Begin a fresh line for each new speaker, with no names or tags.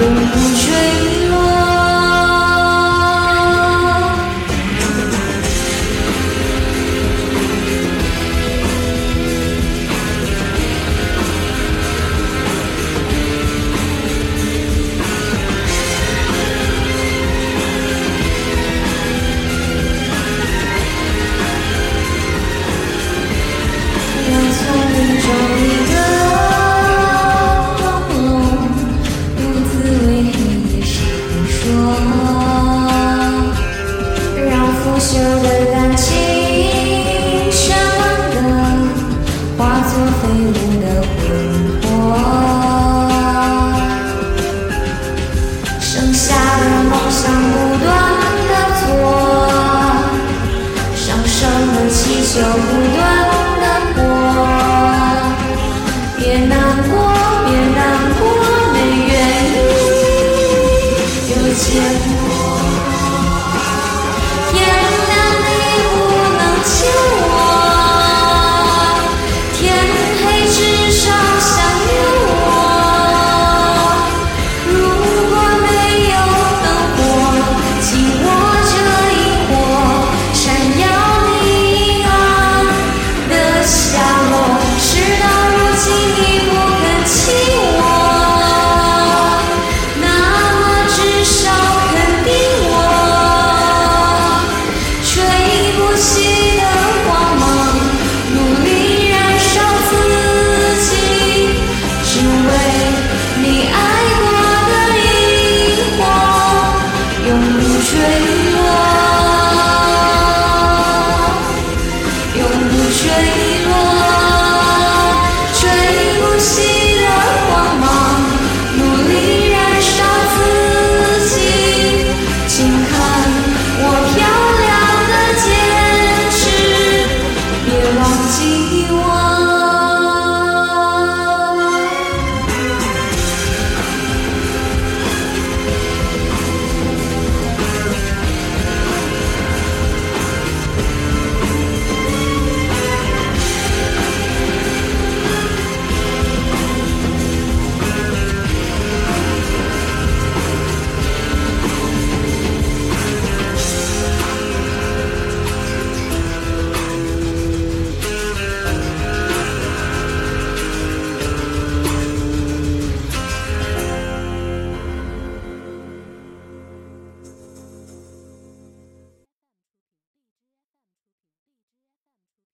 永不 Sushi.